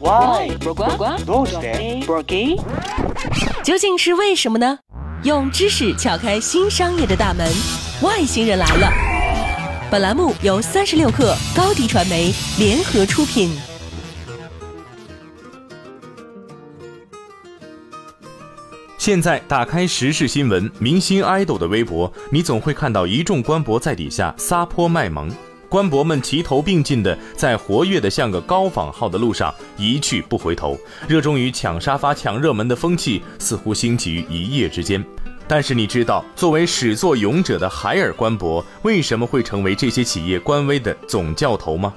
Why？どうして究竟是为什么呢？用知识撬开新商业的大门，外星人来了。本栏目由三十六克高低传媒联合出品。现在打开时事新闻、明星爱豆的微博，你总会看到一众官博在底下撒泼卖萌。 官博们齐头并进的在活跃的像个高仿号的路上一去不回头，热衷于抢沙发、抢热门的风气似乎兴起于一夜之间。但是你知道，作为始作俑者的海尔官博为什么会成为这些企业官微的总教头吗？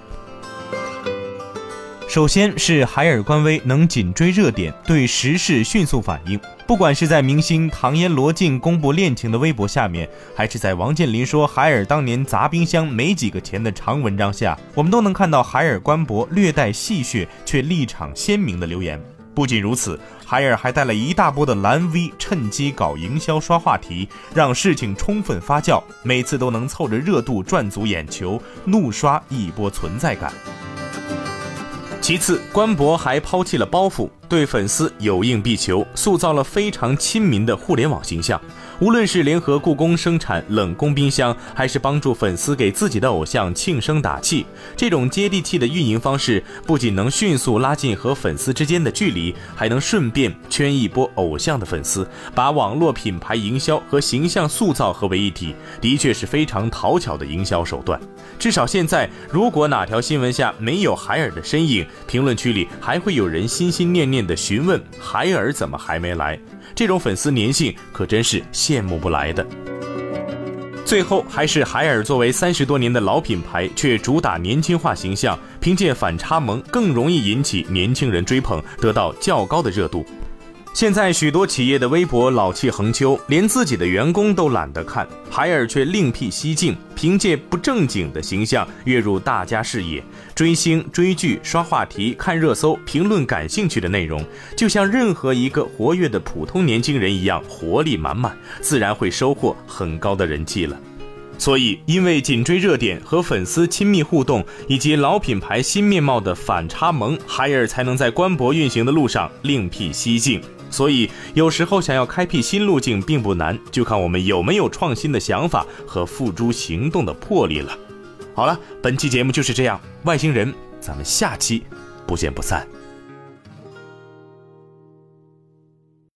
首先是海尔官微能紧追热点，对时事迅速反应。不管是在明星唐嫣、罗晋公布恋情的微博下面，还是在王健林说海尔当年砸冰箱没几个钱的长文章下，我们都能看到海尔官博略带戏谑却立场鲜明的留言。不仅如此，海尔还带了一大波的蓝 V，趁机搞营销刷话题，让事情充分发酵，每次都能凑着热度赚足眼球，怒刷一波存在感。其次，官博还抛弃了包袱，对粉丝有应必求，塑造了非常亲民的互联网形象。无论是联合故宫生产冷宫冰箱，还是帮助粉丝给自己的偶像庆生打气，这种接地气的运营方式，不仅能迅速拉近和粉丝之间的距离，还能顺便圈一波偶像的粉丝，把网络品牌营销和形象塑造合为一体，的确是非常讨巧的营销手段。至少现在，如果哪条新闻下没有海尔的身影，评论区里还会有人心心念念的询问海尔怎么还没来。这种粉丝粘性可真是羡慕不来的。最后，还是海尔作为三十多年的老品牌，却主打年轻化形象，凭借反差萌更容易引起年轻人追捧，得到较高的热度。现在许多企业的微博老气横秋，连自己的员工都懒得看，海尔却另辟蹊径，凭借不正经的形象跃入大家视野，追星、追剧、刷话题、看热搜、评论感兴趣的内容，就像任何一个活跃的普通年轻人一样，活力满满，自然会收获很高的人气了。所以，因为紧追热点和粉丝亲密互动，以及老品牌新面貌的反差萌，海尔才能在官博运行的路上另辟蹊径。所以，有时候想要开辟新路径并不难，就看我们有没有创新的想法和付诸行动的魄力了。好了，本期节目就是这样，外星人，咱们下期不见不散。